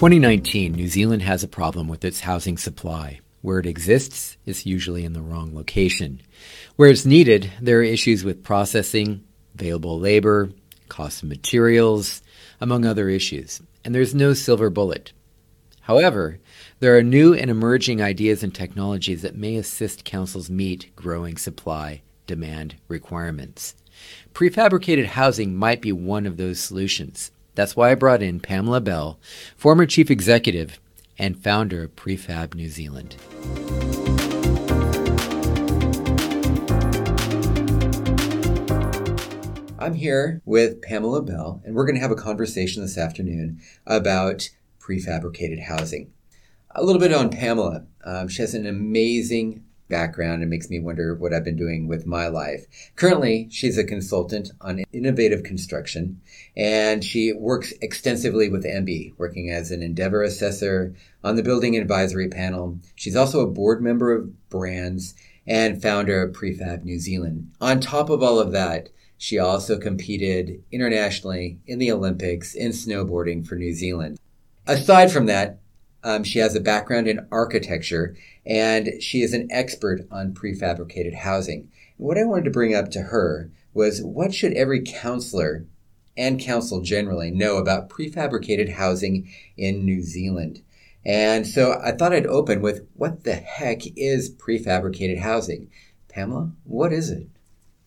2019, New Zealand has a problem with its housing supply. Where it exists is usually in the wrong location. Where it's needed, there are issues with processing, available labor, cost of materials, among other issues. And there's no silver bullet. However, there are new and emerging ideas and technologies that may assist councils meet growing supply demand requirements. Prefabricated housing might be one of those solutions. That's why I brought in Pamela Bell, former chief executive and founder of Prefab New Zealand. I'm here with Pamela Bell, and we're going to have a conversation this afternoon about prefabricated housing. A little bit on Pamela. Um, she has an amazing background and makes me wonder what I've been doing with my life. Currently, she's a consultant on innovative construction and she works extensively with MB, working as an Endeavor assessor on the building advisory panel. She's also a board member of BRANZ and founder of Prefab New Zealand. On top of all of that, she also competed internationally in the Olympics in snowboarding for New Zealand. Aside from that, um, she has a background in architecture and she is an expert on prefabricated housing. what I wanted to bring up to her was what should every counselor and council generally know about prefabricated housing in New Zealand? And so I thought I'd open with what the heck is prefabricated housing? Pamela, what is it?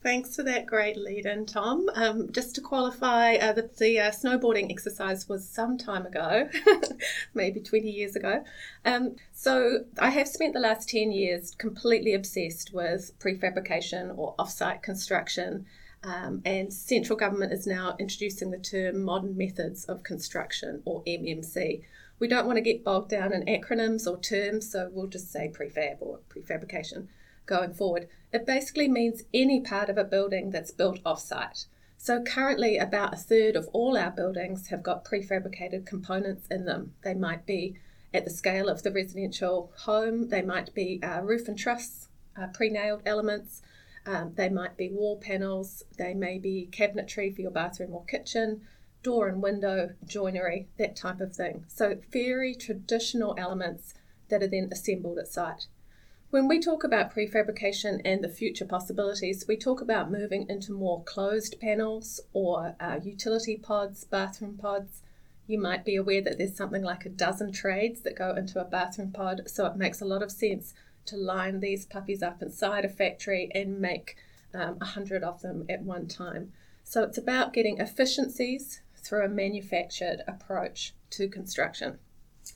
Thanks for that great lead in, Tom. Um, just to qualify, uh, the, the uh, snowboarding exercise was some time ago, maybe 20 years ago. Um, so I have spent the last 10 years completely obsessed with prefabrication or offsite construction. Um, and central government is now introducing the term modern methods of construction or MMC. We don't want to get bogged down in acronyms or terms, so we'll just say prefab or prefabrication going forward. It basically means any part of a building that's built off site. So, currently, about a third of all our buildings have got prefabricated components in them. They might be at the scale of the residential home, they might be uh, roof and truss, uh, pre nailed elements, um, they might be wall panels, they may be cabinetry for your bathroom or kitchen, door and window joinery, that type of thing. So, very traditional elements that are then assembled at site. When we talk about prefabrication and the future possibilities, we talk about moving into more closed panels or uh, utility pods, bathroom pods. You might be aware that there's something like a dozen trades that go into a bathroom pod, so it makes a lot of sense to line these puppies up inside a factory and make um, a hundred of them at one time. So it's about getting efficiencies through a manufactured approach to construction.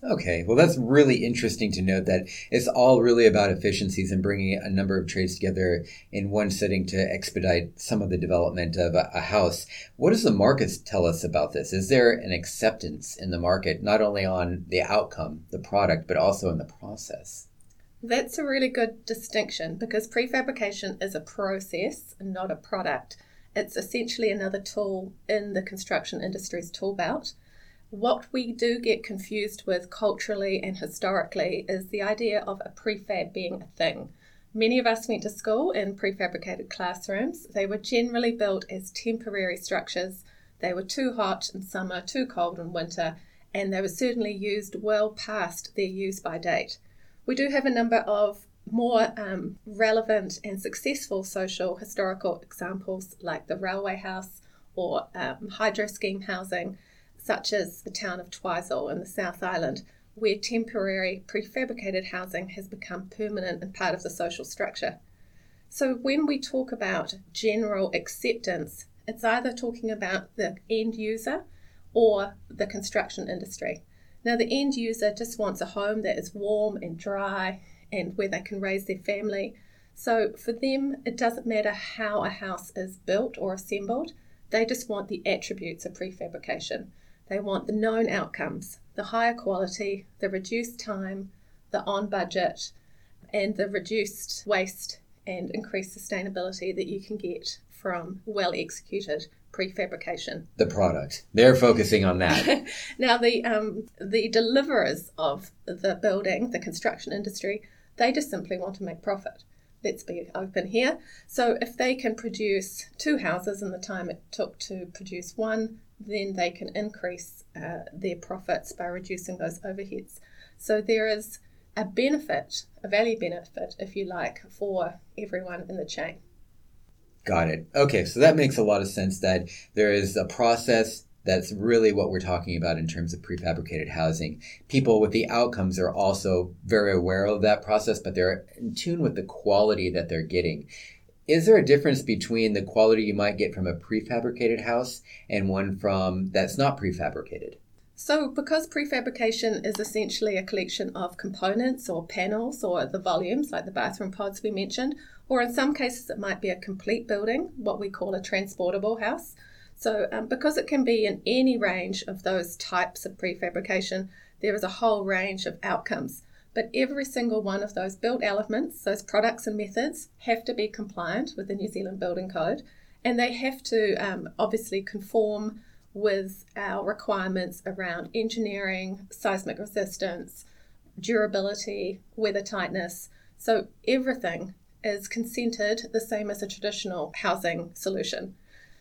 Okay, well, that's really interesting to note that it's all really about efficiencies and bringing a number of trades together in one setting to expedite some of the development of a, house. What does the market tell us about this? Is there an acceptance in the market, not only on the outcome, the product, but also in the process? That's a really good distinction because prefabrication is a process, not a product. It's essentially another tool in the construction industry's tool belt what we do get confused with culturally and historically is the idea of a prefab being a thing. Many of us went to school in prefabricated classrooms. They were generally built as temporary structures. They were too hot in summer, too cold in winter, and they were certainly used well past their use by date. We do have a number of more um, relevant and successful social historical examples like the railway house or um, hydro scheme housing such as the town of Twizel in the South Island, where temporary prefabricated housing has become permanent and part of the social structure. So, when we talk about general acceptance, it's either talking about the end user or the construction industry. Now, the end user just wants a home that is warm and dry and where they can raise their family. So, for them, it doesn't matter how a house is built or assembled, they just want the attributes of prefabrication. They want the known outcomes, the higher quality, the reduced time, the on budget, and the reduced waste and increased sustainability that you can get from well executed prefabrication. The product. They're focusing on that. now, the, um, the deliverers of the building, the construction industry, they just simply want to make profit. let's be open here. So if they can produce two houses in the time it took to produce one, then they can increase uh, their profits by reducing those overheads. So there is a benefit, a value benefit, if you like, for everyone in the chain. Got it. Okay, so that makes a lot of sense that there is a process that's really what we're talking about in terms of prefabricated housing. People with the outcomes are also very aware of that process, but they're in tune with the quality that they're getting. Is there a difference between the quality you might get from a prefabricated house and one from that's not prefabricated? So, because prefabrication is essentially a collection of components or panels or the volumes, like the bathroom pods we mentioned, or in some cases it might be a complete building, what we call a transportable house. So, um, because it can be in any range of those types of prefabrication, there is a whole range of outcomes. But every single one of those built elements, those products and methods, have to be compliant with the New Zealand Building Code, and they have to um, obviously conform with our requirements around engineering, seismic resistance, durability, weather tightness. So everything is consented the same as a traditional housing solution.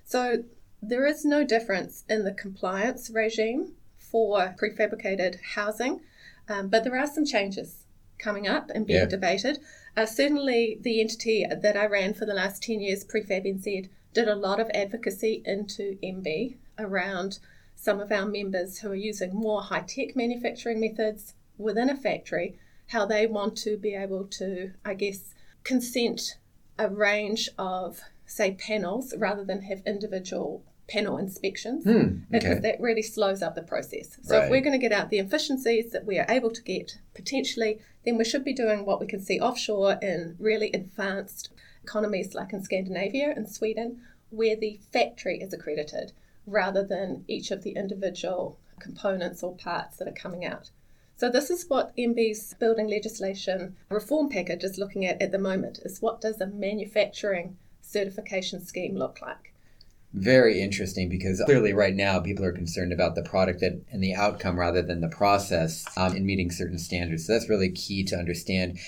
So there is no difference in the compliance regime for prefabricated housing, um, but there are some changes coming up and being yeah. debated. Uh, certainly, the entity that I ran for the last 10 years, Prefab NZ, did a lot of advocacy into MB around some of our members who are using more high tech manufacturing methods within a factory, how they want to be able to, I guess, consent a range of, say, panels rather than have individual panel inspections hmm, okay. because that really slows up the process. So, right. if we're going to get out the efficiencies that we are able to get potentially, then we should be doing what we can see offshore in really advanced economies like in Scandinavia and Sweden, where the factory is accredited rather than each of the individual components or parts that are coming out. So this is what MB's building legislation reform package is looking at at the moment is what does a manufacturing certification scheme look like? Very interesting because clearly right now people are concerned about the product and the outcome rather than the process um, in meeting certain standards. So that's really key to understand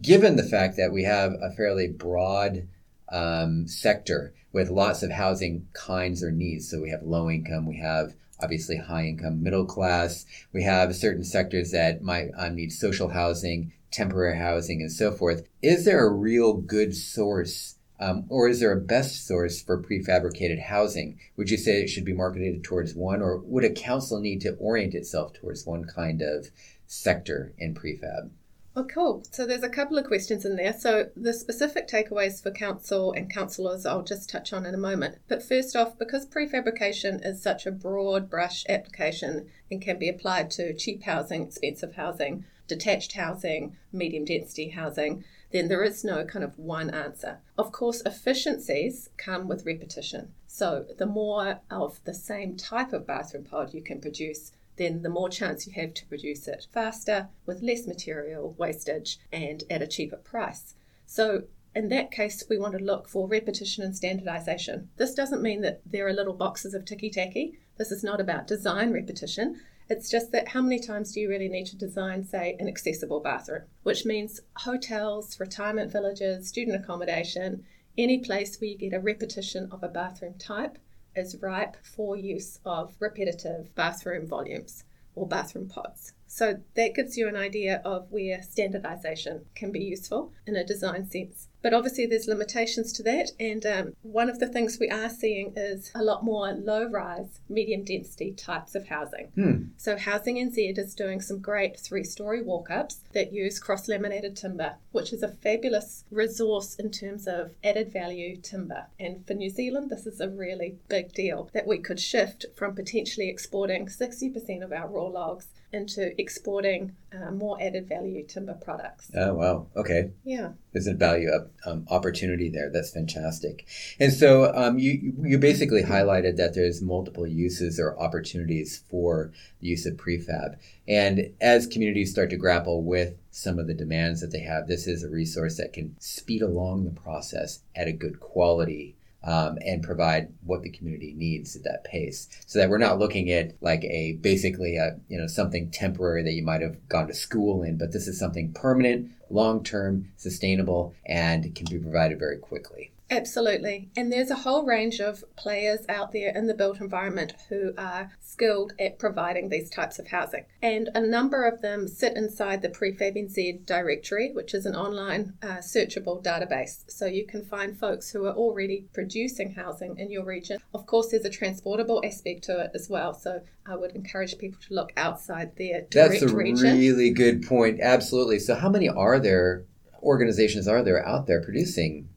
given the fact that we have a fairly broad um, sector with lots of housing kinds or needs. So we have low income, we have obviously high income, middle class. We have certain sectors that might um, need social housing, temporary housing, and so forth. Is there a real good source? Um, or is there a best source for prefabricated housing? Would you say it should be marketed towards one, or would a council need to orient itself towards one kind of sector in prefab? Oh, cool. So there's a couple of questions in there. So the specific takeaways for council and councillors I'll just touch on in a moment. But first off, because prefabrication is such a broad brush application and can be applied to cheap housing, expensive housing, detached housing, medium density housing, then there is no kind of one answer. Of course, efficiencies come with repetition. So the more of the same type of bathroom pod you can produce, then the more chance you have to produce it faster with less material wastage and at a cheaper price. So in that case, we want to look for repetition and standardization. This doesn't mean that there are little boxes of ticky tacky. This is not about design repetition. It's just that how many times do you really need to design, say, an accessible bathroom? Which means hotels, retirement villages, student accommodation, any place where you get a repetition of a bathroom type is ripe for use of repetitive bathroom volumes or bathroom pods. So that gives you an idea of where standardization can be useful in a design sense. But obviously, there's limitations to that. And um, one of the things we are seeing is a lot more low rise, medium density types of housing. Hmm. So, Housing NZ is doing some great three story walk ups that use cross laminated timber, which is a fabulous resource in terms of added value timber. And for New Zealand, this is a really big deal that we could shift from potentially exporting 60% of our raw logs into exporting uh, more added value timber products. Oh, wow. Okay. Yeah. There's a value um, opportunity there. That's fantastic. And so um, you, you basically highlighted that there's multiple uses or opportunities for the use of prefab. And as communities start to grapple with some of the demands that they have, this is a resource that can speed along the process at a good quality um, and provide what the community needs at that pace. So that we're not looking at like a basically a you know something temporary that you might have gone to school in but this is something permanent long-term sustainable and can be provided very quickly Absolutely. And there's a whole range of players out there in the built environment who are skilled at providing these types of housing. And a number of them sit inside the Prefab NZ directory, which is an online uh, searchable database. So you can find folks who are already producing housing in your region. Of course, there's a transportable aspect to it as well. So I would encourage people to look outside their direct region. That's a region. really good point. Absolutely. So, how many are there? Organizations are there out there producing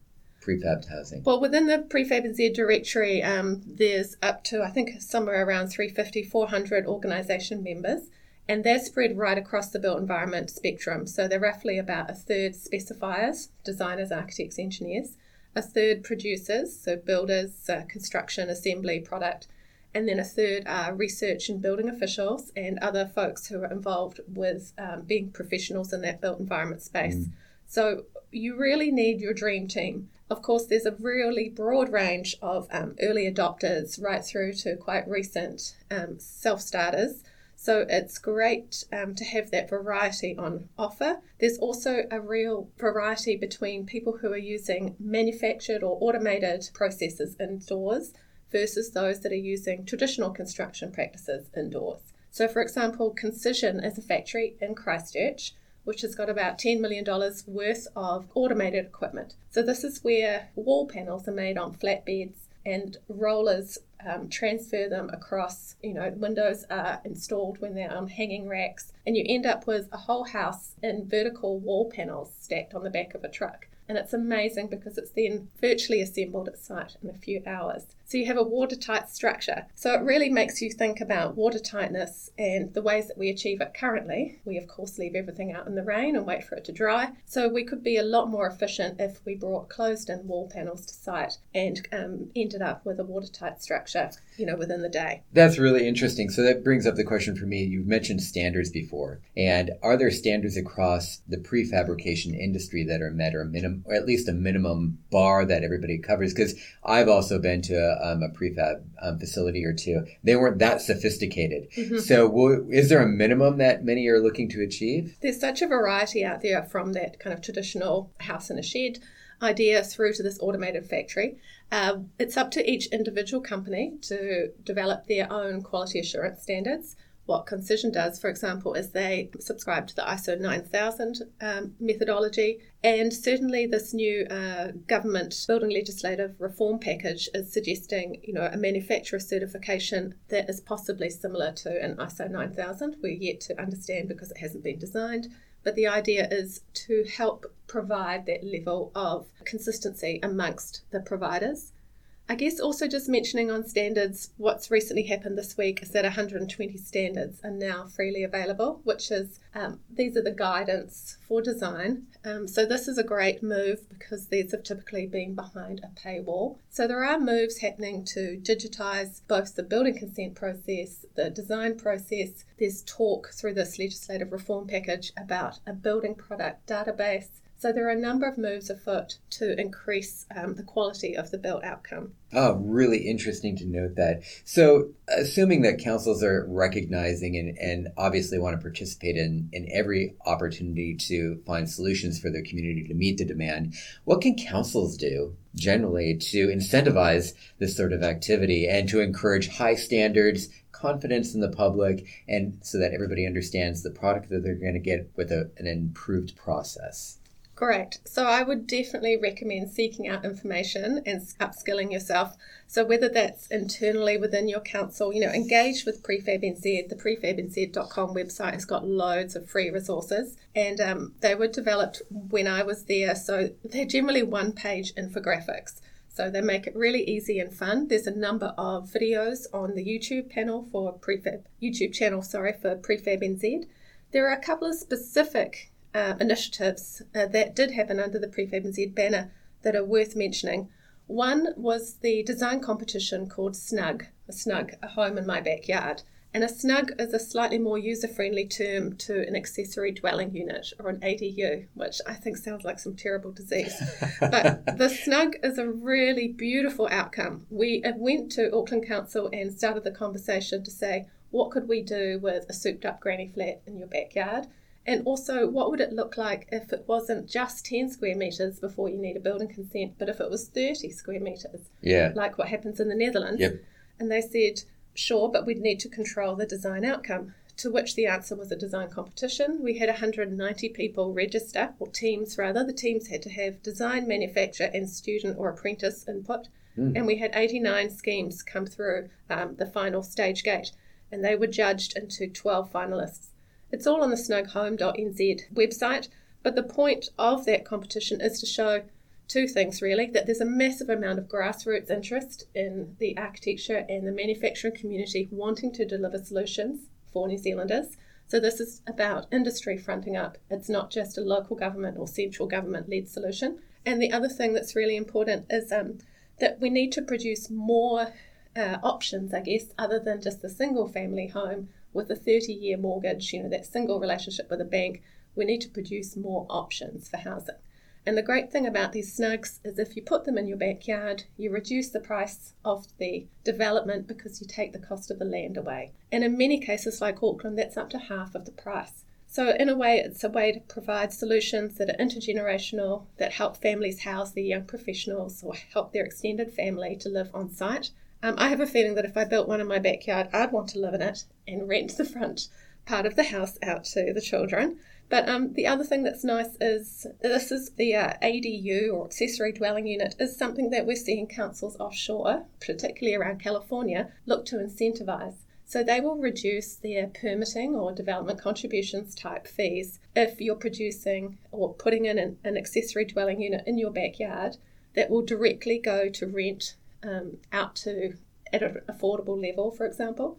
prefab housing? Well, within the Prefab NZ directory, um, there's up to, I think, somewhere around 350, 400 organisation members, and they're spread right across the built environment spectrum. So they're roughly about a third specifiers, designers, architects, engineers, a third producers, so builders, uh, construction, assembly, product, and then a third are research and building officials and other folks who are involved with um, being professionals in that built environment space. Mm. So you really need your dream team. Of course, there's a really broad range of um, early adopters right through to quite recent um, self starters. So it's great um, to have that variety on offer. There's also a real variety between people who are using manufactured or automated processes indoors versus those that are using traditional construction practices indoors. So, for example, Concision is a factory in Christchurch which has got about $10 million worth of automated equipment. So, this is where wall panels are made on flatbeds and rollers um, transfer them across, you know, windows are installed when they're on hanging racks, and you end up with a whole house in vertical wall panels stacked on the back of a truck. And it's amazing because it's then virtually assembled at site in a few hours. So you have a watertight structure. So it really makes you think about water tightness and the ways that we achieve it currently. We, of course, leave everything out in the rain and wait for it to dry. So we could be a lot more efficient if we brought closed in wall panels to site and um, ended up with a watertight structure, you know, within the day. That's really interesting. So that brings up the question for me. You've mentioned standards before. And are there standards across the prefabrication industry that are met or, minimum, or at least a minimum bar that everybody covers? Because I've also been to um, a prefab um, facility or two. They weren't that sophisticated. Mm-hmm. So, will, is there a minimum that many are looking to achieve? There's such a variety out there from that kind of traditional house in a shed idea through to this automated factory. Uh, it's up to each individual company to develop their own quality assurance standards what Concision does, for example, is they subscribe to the ISO 9000 um, methodology. And certainly, this new uh, government building legislative reform package is suggesting, you know, a manufacturer certification that is possibly similar to an ISO 9000. We're yet to understand because it hasn't been designed. But the idea is to help provide that level of consistency amongst the providers. I guess also just mentioning on standards, what's recently happened this week is that 120 standards are now freely available, which is um, these are the guidance for design. Um, so this is a great move because these have typically been behind a paywall. So there are moves happening to digitise both the building consent process, the design process. There's talk through this legislative reform package about a building product database so there are a number of moves afoot to increase um, the quality of the built outcome. Oh, really interesting to note that. So, assuming that councils are recognizing and, and obviously want to participate in, in every opportunity to find solutions for their community to meet the demand, what can councils do generally to incentivize this sort of activity and to encourage high standards, confidence in the public, and so that everybody understands the product that they're going to get with a, an improved process? Correct. So I would definitely recommend seeking out information and upskilling yourself. So whether that's internally within your council, you know, engage with Prefab NZ. The prefabnz.com website has got loads of free resources, and um, they were developed when I was there. So they're generally one-page infographics. So they make it really easy and fun. There's a number of videos on the YouTube panel for Prefab YouTube channel, sorry, for Prefab NZ. There are a couple of specific uh, initiatives uh, that did happen under the Prefab NZ banner that are worth mentioning. One was the design competition called Snug, a Snug, a home in my backyard. And a snug is a slightly more user friendly term to an accessory dwelling unit or an ADU, which I think sounds like some terrible disease. but the snug is a really beautiful outcome. We went to Auckland Council and started the conversation to say, what could we do with a souped up granny flat in your backyard? And also, what would it look like if it wasn't just 10 square metres before you need a building consent, but if it was 30 square metres? Yeah. Like what happens in the Netherlands. Yep. And they said, Sure, but we'd need to control the design outcome. To which the answer was a design competition. We had 190 people register, or teams rather. The teams had to have design, manufacture, and student or apprentice input. Mm. And we had 89 schemes come through um, the final stage gate, and they were judged into 12 finalists. It's all on the snughome.nz website, but the point of that competition is to show two things really that there's a massive amount of grassroots interest in the architecture and the manufacturing community wanting to deliver solutions for New Zealanders. So, this is about industry fronting up. It's not just a local government or central government led solution. And the other thing that's really important is um, that we need to produce more uh, options, I guess, other than just the single family home with a 30 year mortgage, you know, that single relationship with a bank. We need to produce more options for housing. And the great thing about these snugs is if you put them in your backyard, you reduce the price of the development because you take the cost of the land away. And in many cases, like Auckland, that's up to half of the price. So, in a way, it's a way to provide solutions that are intergenerational, that help families house their young professionals or help their extended family to live on site. Um, I have a feeling that if I built one in my backyard, I'd want to live in it and rent the front part of the house out to the children. But um, the other thing that's nice is this is the uh, ADU or accessory dwelling unit is something that we're seeing councils offshore, particularly around California, look to incentivise. So they will reduce their permitting or development contributions type fees if you're producing or putting in an, an accessory dwelling unit in your backyard that will directly go to rent um, out to at an affordable level, for example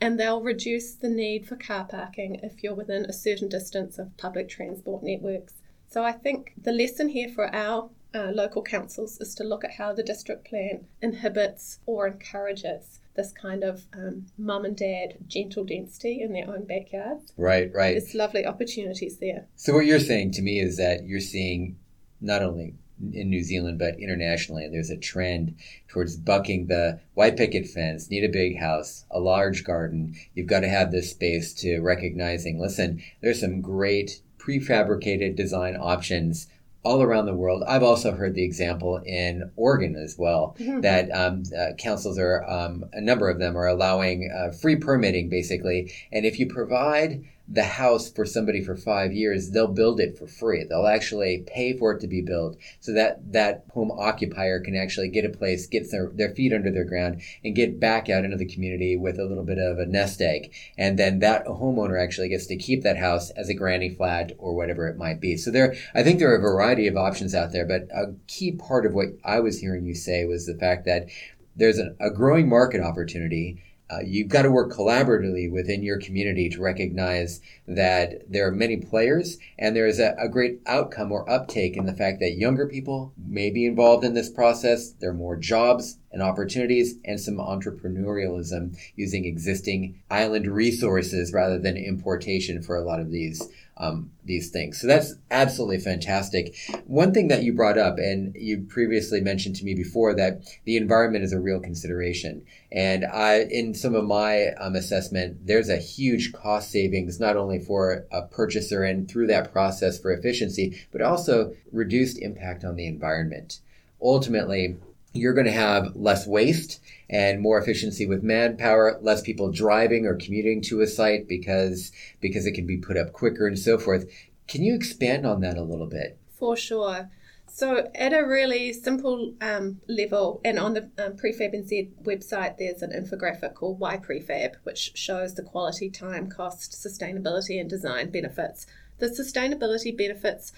and they'll reduce the need for car parking if you're within a certain distance of public transport networks. So I think the lesson here for our uh, local councils is to look at how the district plan inhibits or encourages this kind of um, mum and dad gentle density in their own backyards. Right, right. There's lovely opportunities there. So what you're saying to me is that you're seeing not only in New Zealand, but internationally, there's a trend towards bucking the white picket fence, need a big house, a large garden. You've got to have this space to recognizing, listen, there's some great prefabricated design options all around the world. I've also heard the example in Oregon as well mm-hmm. that um, uh, councils are, um, a number of them are allowing uh, free permitting basically. And if you provide the house for somebody for five years, they'll build it for free. They'll actually pay for it to be built so that that home occupier can actually get a place, get their, their feet under their ground, and get back out into the community with a little bit of a nest egg. And then that homeowner actually gets to keep that house as a granny flat or whatever it might be. So there, I think there are a variety of options out there, but a key part of what I was hearing you say was the fact that there's a, a growing market opportunity uh, you've got to work collaboratively within your community to recognize that there are many players and there is a, a, great outcome or uptake in the fact that younger people may be involved in this process. There are more jobs and opportunities and some entrepreneurialism using existing island resources rather than importation for a lot of these um, these things. So that's absolutely fantastic. One thing that you brought up, and you previously mentioned to me before, that the environment is a real consideration. And I, in some of my um, assessment, there's a huge cost savings not only for a purchaser and through that process for efficiency, but also reduced impact on the environment. Ultimately, you're going to have less waste and more efficiency with manpower, less people driving or commuting to a site because because it can be put up quicker and so forth. Can you expand on that a little bit? For sure. So, at a really simple um, level, and on the um, Prefab NZ website, there's an infographic called Why Prefab, which shows the quality, time, cost, sustainability, and design benefits. The sustainability benefits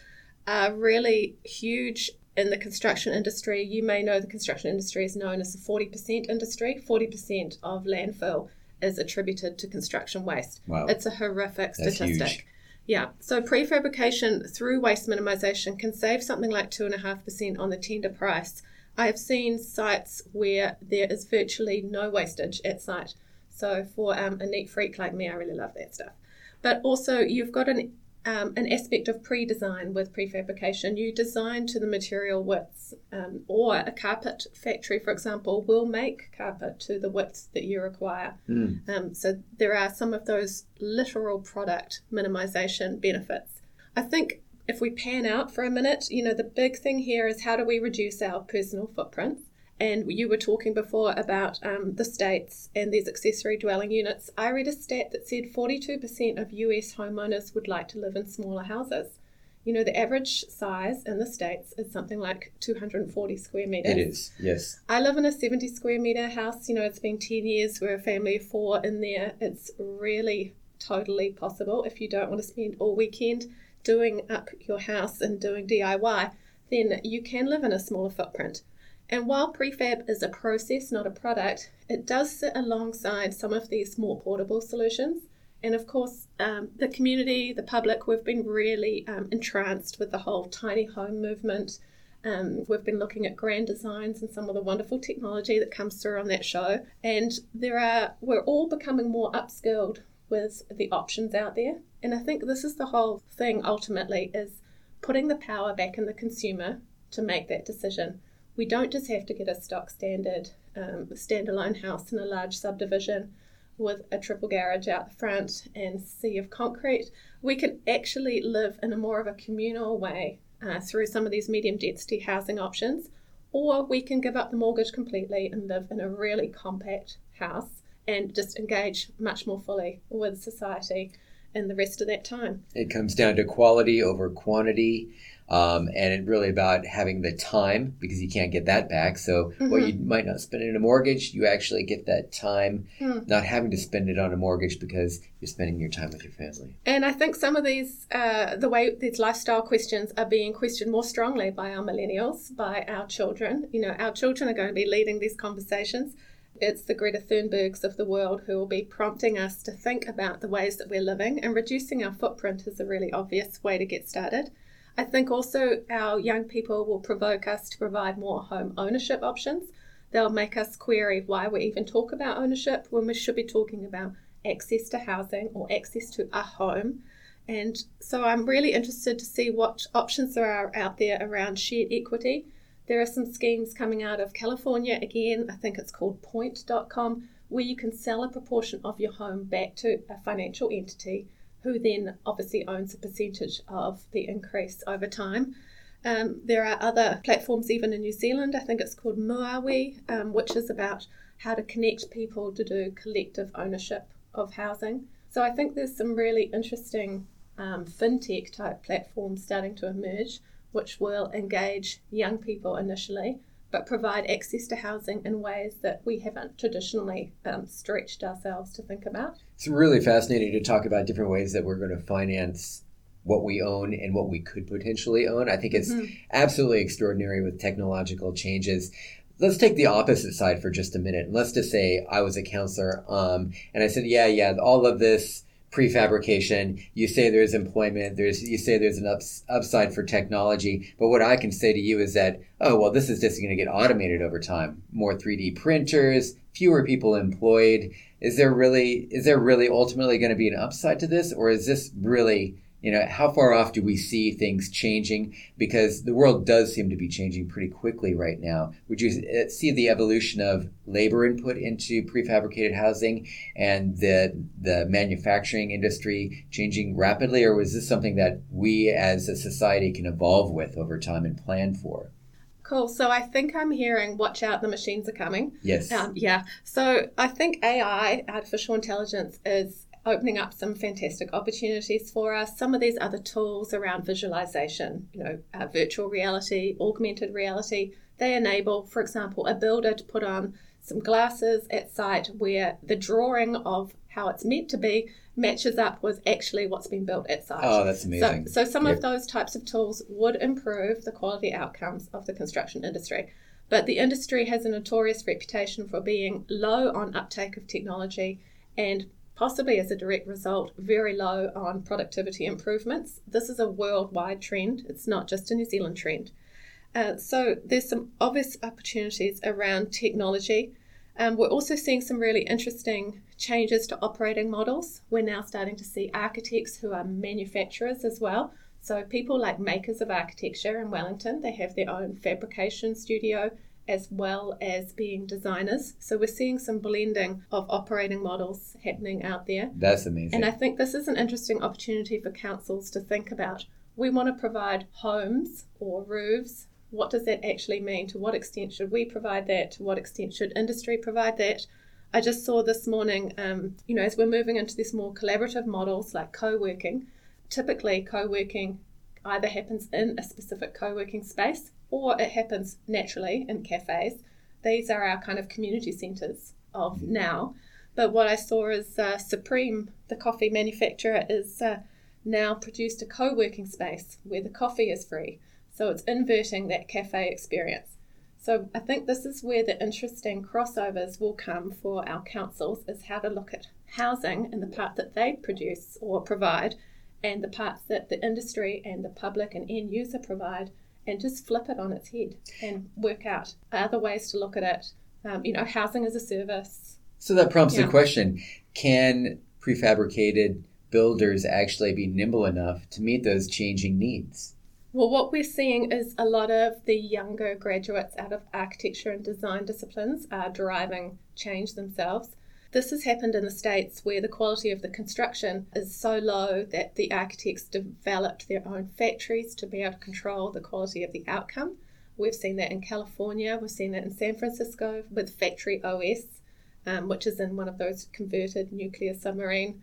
are really huge in the construction industry, you may know the construction industry is known as the 40% industry. 40% of landfill is attributed to construction waste. Wow. It's a horrific That's statistic. Huge. Yeah, so prefabrication through waste minimisation can save something like 2.5% on the tender price. I have seen sites where there is virtually no wastage at site. So for um, a neat freak like me, I really love that stuff. But also, you've got an um, an aspect of pre-design with prefabrication. You design to the material widths, um, or a carpet factory, for example, will make carpet to the widths that you require. Mm. Um, so there are some of those literal product minimization benefits. I think if we pan out for a minute, you know, the big thing here is how do we reduce our personal footprints? And you were talking before about um, the states and these accessory dwelling units. I read a stat that said 42% of US homeowners would like to live in smaller houses. You know, the average size in the States is something like 240 square meters. It is, yes. I live in a 70 square meter house. You know, it's been 10 years. We're a family of four in there. It's really totally possible if you don't want to spend all weekend doing up your house and doing DIY, then you can live in a smaller footprint. And while prefab is a process, not a product, it does sit alongside some of these more portable solutions. And of course, um, the community, the public, we've been really um, entranced with the whole tiny home movement. Um, we've been looking at grand designs and some of the wonderful technology that comes through on that show. And there are, we're all becoming more upskilled with the options out there. And I think this is the whole thing ultimately is putting the power back in the consumer to make that decision we don't just have to get a stock standard um, standalone house in a large subdivision with a triple garage out the front and sea of concrete. We can actually live in a more of a communal way uh, through some of these medium density housing options, or we can give up the mortgage completely and live in a really compact house and just engage much more fully with society in the rest of that time. It comes down to quality over quantity um, and it really about having the time because you can't get that back. So mm-hmm. what you might not spend in a mortgage, you actually get that time, mm. not having to spend it on a mortgage because you're spending your time with your family. And I think some of these, uh, the way these lifestyle questions are being questioned more strongly by our millennials, by our children. You know, our children are going to be leading these conversations. It's the Greta Thunbergs of the world who will be prompting us to think about the ways that we're living, and reducing our footprint is a really obvious way to get started. I think also our young people will provoke us to provide more home ownership options. They'll make us query why we even talk about ownership when we should be talking about access to housing or access to a home. And so I'm really interested to see what options there are out there around shared equity. There are some schemes coming out of California again, I think it's called point.com, where you can sell a proportion of your home back to a financial entity who then obviously owns a percentage of the increase over time. Um, there are other platforms even in New Zealand. I think it's called Muawi, um, which is about how to connect people to do collective ownership of housing. So I think there's some really interesting um, fintech type platforms starting to emerge, which will engage young people initially but provide access to housing in ways that we haven't traditionally um, stretched ourselves to think about. It's really fascinating to talk about different ways that we're going to finance what we own and what we could potentially own. I think it's mm-hmm. absolutely extraordinary with technological changes. Let's take the opposite side for just a minute. Let's just say I was a counselor um, and I said, yeah, yeah, all of this prefabrication. You say there's employment. There's you say there's an ups, upside for technology. But what I can say to you is that oh well, this is just going to get automated over time. More 3D printers, fewer people employed. Is there really is there really ultimately going to be an upside to this, or is this really you know how far off do we see things changing because the world does seem to be changing pretty quickly right now would you uh, see the evolution of labor input into prefabricated housing and the the manufacturing industry changing rapidly or was this something that we as a society can evolve with over time and plan for Cool. So I think I'm hearing, watch out, the machines are coming. Yes. Um, yeah. So I think AI, artificial intelligence, is opening up some fantastic opportunities for us. Some of these other tools around visualization, you know, uh, virtual reality, augmented reality, they enable, for example, a builder to put on some glasses at site where the drawing of how it's meant to be matches up with actually what's been built at site. Oh, that's amazing. So, so some yep. of those types of tools would improve the quality outcomes of the construction industry. But the industry has a notorious reputation for being low on uptake of technology and possibly as a direct result, very low on productivity improvements. This is a worldwide trend, it's not just a New Zealand trend. Uh, so there's some obvious opportunities around technology. Um, we're also seeing some really interesting changes to operating models. We're now starting to see architects who are manufacturers as well. So, people like makers of architecture in Wellington, they have their own fabrication studio as well as being designers. So, we're seeing some blending of operating models happening out there. That's amazing. And I think this is an interesting opportunity for councils to think about. We want to provide homes or roofs. What does that actually mean? To what extent should we provide that? To what extent should industry provide that? I just saw this morning, um, you know, as we're moving into these more collaborative models like co working, typically co working either happens in a specific co working space or it happens naturally in cafes. These are our kind of community centres of mm-hmm. now. But what I saw is uh, Supreme, the coffee manufacturer, is uh, now produced a co working space where the coffee is free. So it's inverting that cafe experience. So I think this is where the interesting crossovers will come for our councils is how to look at housing and the part that they produce or provide and the parts that the industry and the public and end user provide and just flip it on its head and work out other ways to look at it. Um, you know, housing as a service. So that prompts yeah. the question can prefabricated builders actually be nimble enough to meet those changing needs? Well, what we're seeing is a lot of the younger graduates out of architecture and design disciplines are driving change themselves. This has happened in the States where the quality of the construction is so low that the architects developed their own factories to be able to control the quality of the outcome. We've seen that in California, we've seen that in San Francisco with Factory OS, um, which is in one of those converted nuclear submarine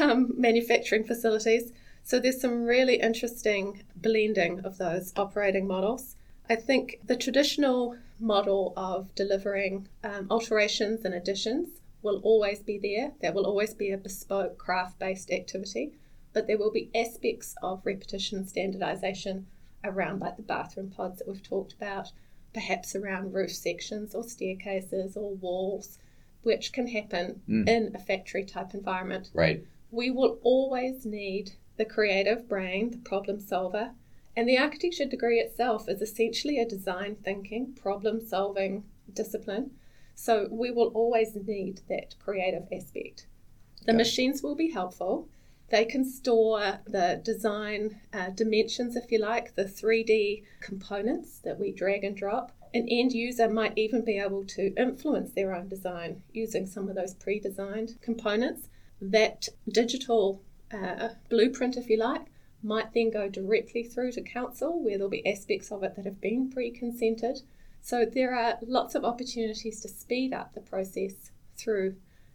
um, manufacturing facilities. So there's some really interesting blending of those operating models. I think the traditional model of delivering um, alterations and additions will always be there. There will always be a bespoke craft based activity, but there will be aspects of repetition standardization around, like the bathroom pods that we've talked about, perhaps around roof sections or staircases or walls, which can happen mm. in a factory type environment. Right. We will always need the creative brain, the problem solver. And the architecture degree itself is essentially a design thinking, problem solving discipline. So we will always need that creative aspect. The okay. machines will be helpful. They can store the design uh, dimensions, if you like, the 3D components that we drag and drop. An end user might even be able to influence their own design using some of those pre designed components. That digital uh, blueprint, if you like, might then go directly through to council where there'll be aspects of it that have been pre consented. So there are lots of opportunities to speed up the process through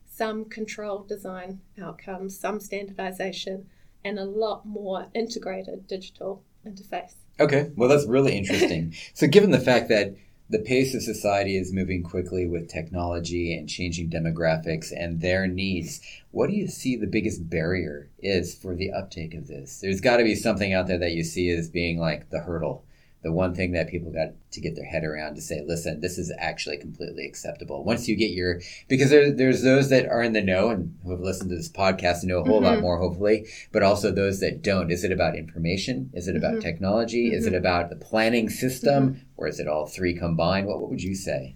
some controlled design outcomes, some standardization, and a lot more integrated digital interface. Okay, well, that's really interesting. so, given the fact that the pace of society is moving quickly with technology and changing demographics and their needs. What do you see the biggest barrier is for the uptake of this? There's got to be something out there that you see as being like the hurdle the one thing that people got to get their head around to say, listen, this is actually completely acceptable. Once you get your, because there, there's those that are in the know and who have listened to this podcast and know a whole mm-hmm. lot more, hopefully, but also those that don't. Is it about information? Is it about mm-hmm. technology? Mm-hmm. Is it mm-hmm. about the planning system? Mm-hmm. Or is it all three combined? What, what would you say?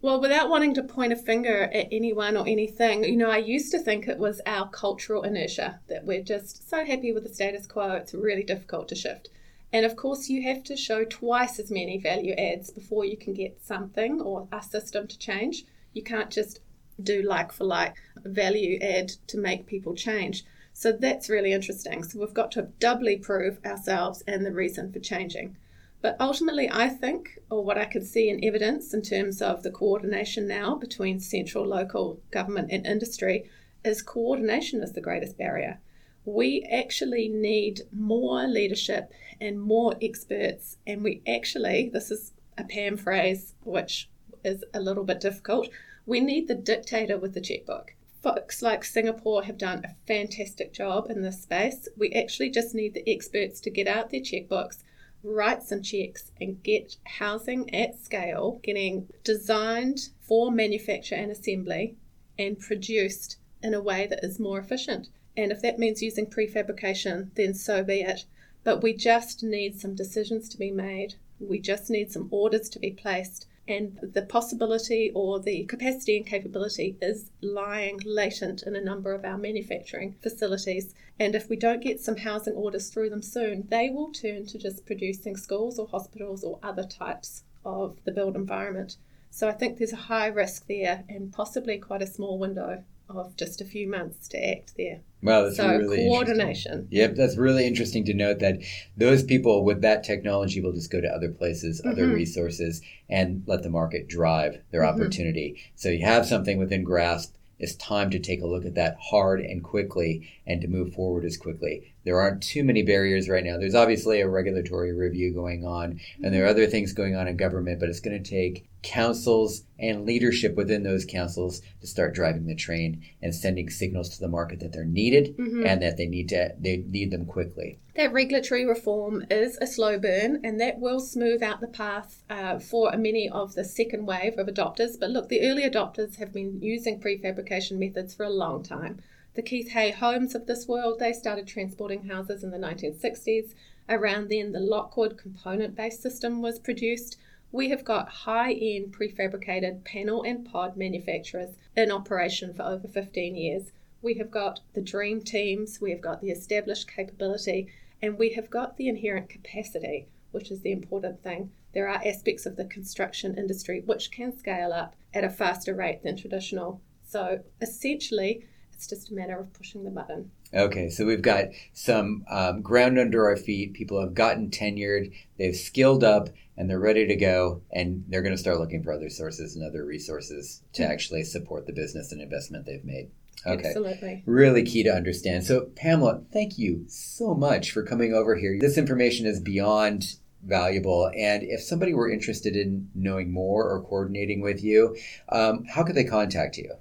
Well, without wanting to point a finger at anyone or anything, you know, I used to think it was our cultural inertia that we're just so happy with the status quo, it's really difficult to shift. And of course, you have to show twice as many value adds before you can get something or a system to change. You can't just do like for like value add to make people change. So that's really interesting. So we've got to doubly prove ourselves and the reason for changing. But ultimately, I think, or what I can see in evidence in terms of the coordination now between central, local government, and industry, is coordination is the greatest barrier we actually need more leadership and more experts. And we actually, this is a PAM phrase which is a little bit difficult, we need the dictator with the checkbook. Folks like Singapore have done a fantastic job in this space. We actually just need the experts to get out their checkbooks, write some checks, and get housing at scale getting designed for manufacture and assembly and produced in a way that is more efficient. And if that means using prefabrication, then so be it. But we just need some decisions to be made. We just need some orders to be placed. and the possibility or the capacity and capability is lying latent in a number of our manufacturing facilities. And if we don't get some housing orders through them soon, they will turn to just producing schools or hospitals or other types of the built environment. So I think there's a high risk there and possibly quite a small window of just a few months to act there. Wow, that's so really coordination. Yep, that's really interesting to note that those people with that technology will just go to other places, mm-hmm. other resources, and let the market drive their mm-hmm. opportunity. So you have something within grasp it's time to take a look at that hard and quickly and to move forward as quickly. There aren't too many barriers right now. There's obviously a regulatory review going on, and there are other things going on in government, but it's going to take councils and leadership within those councils to start driving the train and sending signals to the market that they're needed mm-hmm. and that they need to they need them quickly. That regulatory reform is a slow burn, and that will smooth out the path uh, for many of the second wave of adopters. But look, the early adopters have been using prefabrication methods for a long time. The Keith Hay homes of this world, they started transporting houses in the 1960s. Around then, the Lockwood component based system was produced we have got high end prefabricated panel and pod manufacturers in operation for over 15 years. We have got the dream teams, we have got the established capability, and we have got the inherent capacity, which is the important thing. There are aspects of the construction industry which can scale up at a faster rate than traditional. So essentially, it's just a matter of pushing the button. Okay, so we've got some um, ground under our feet. People have gotten tenured, they've skilled up, and they're ready to go. And they're going to start looking for other sources and other resources to mm-hmm. actually support the business and investment they've made. Okay. Absolutely. Really key to understand. So, Pamela, thank you so much for coming over here. This information is beyond valuable. And if somebody were interested in knowing more or coordinating with you, um, how could they contact you?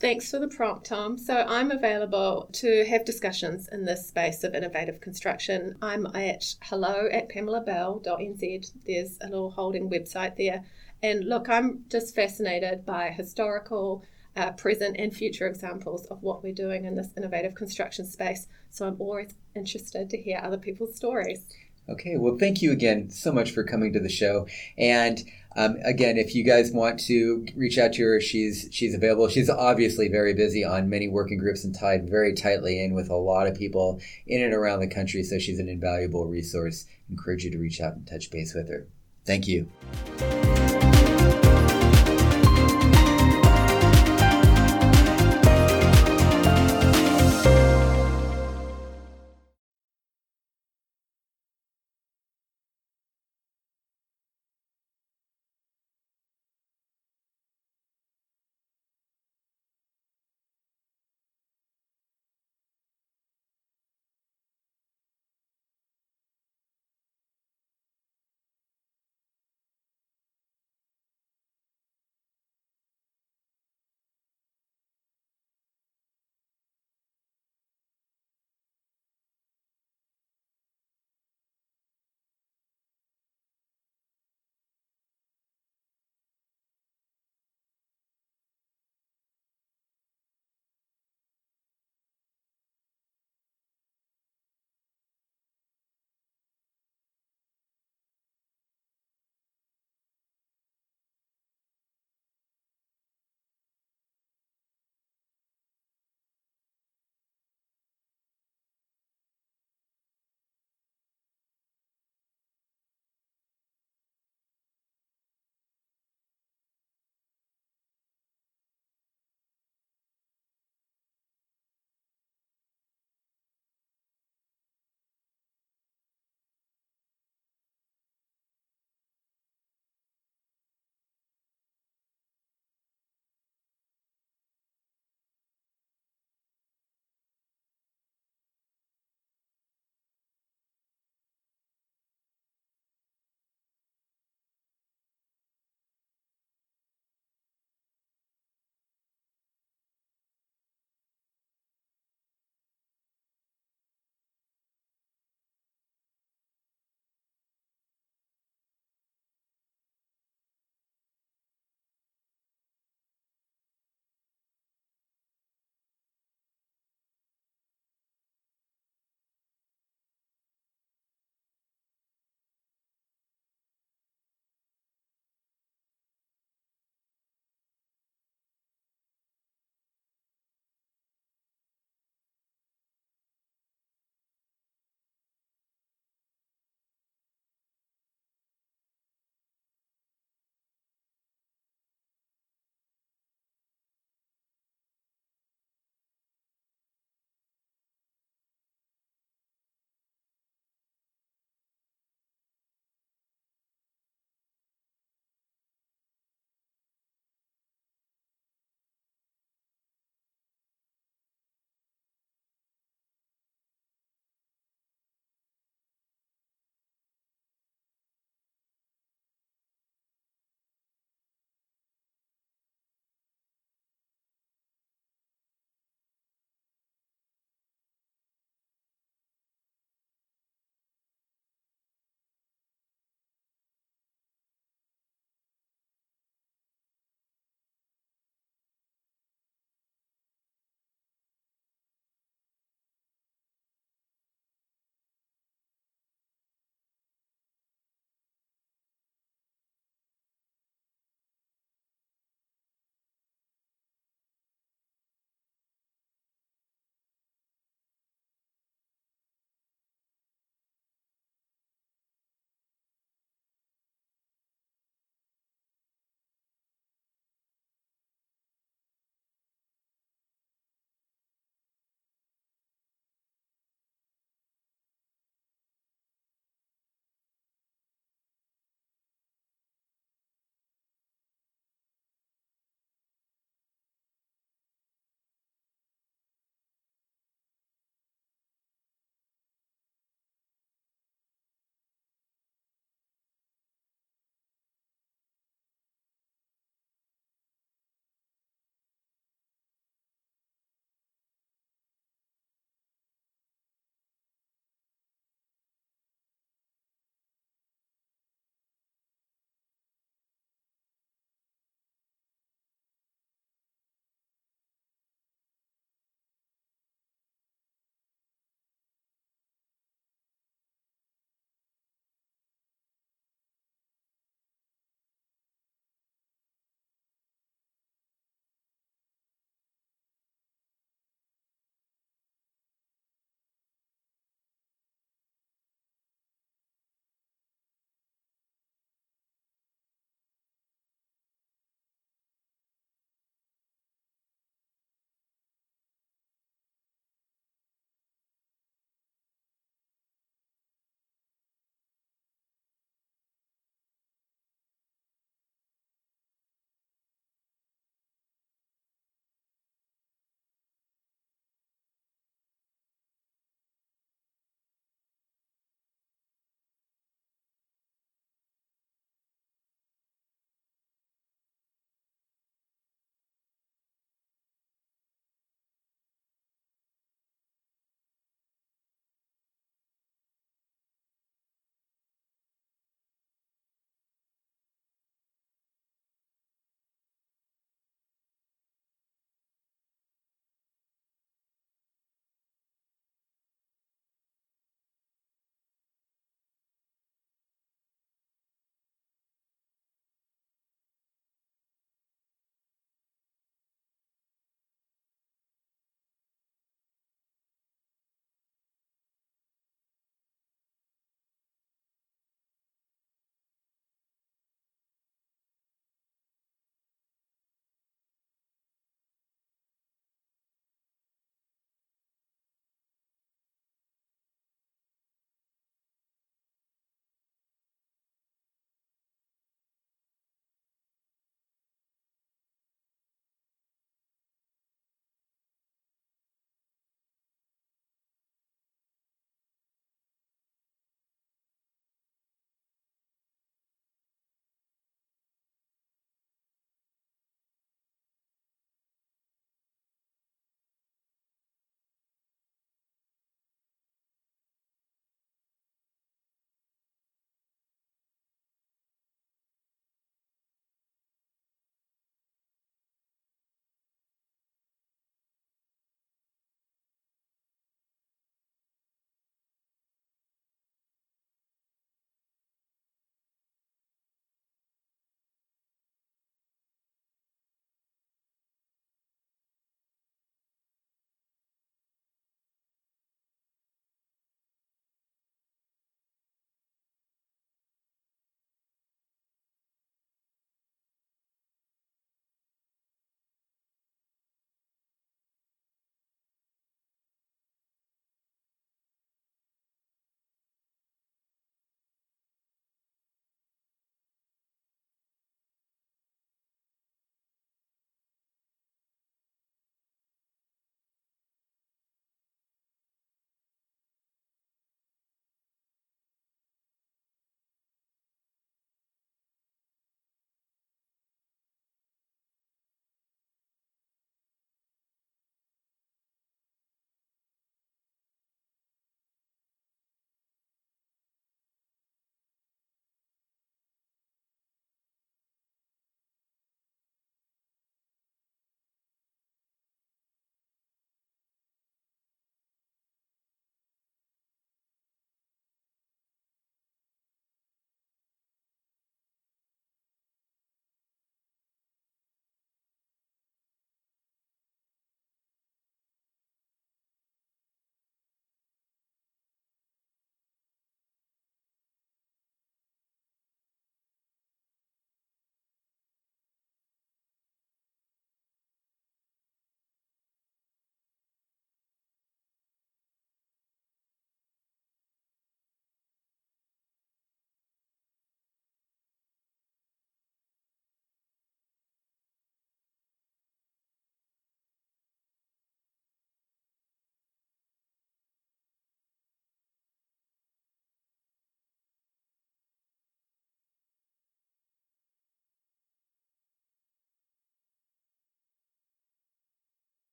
Thanks for the prompt, Tom. So I'm available to have discussions in this space of innovative construction. I'm at hello at pamelabell.nz. There's a little holding website there. And look, I'm just fascinated by historical, uh, present, and future examples of what we're doing in this innovative construction space. So I'm always interested to hear other people's stories. Okay, well, thank you again so much for coming to the show. And um, again, if you guys want to reach out to her, she's she's available. She's obviously very busy on many working groups and tied very tightly in with a lot of people in and around the country. So she's an invaluable resource. I encourage you to reach out and touch base with her. Thank you.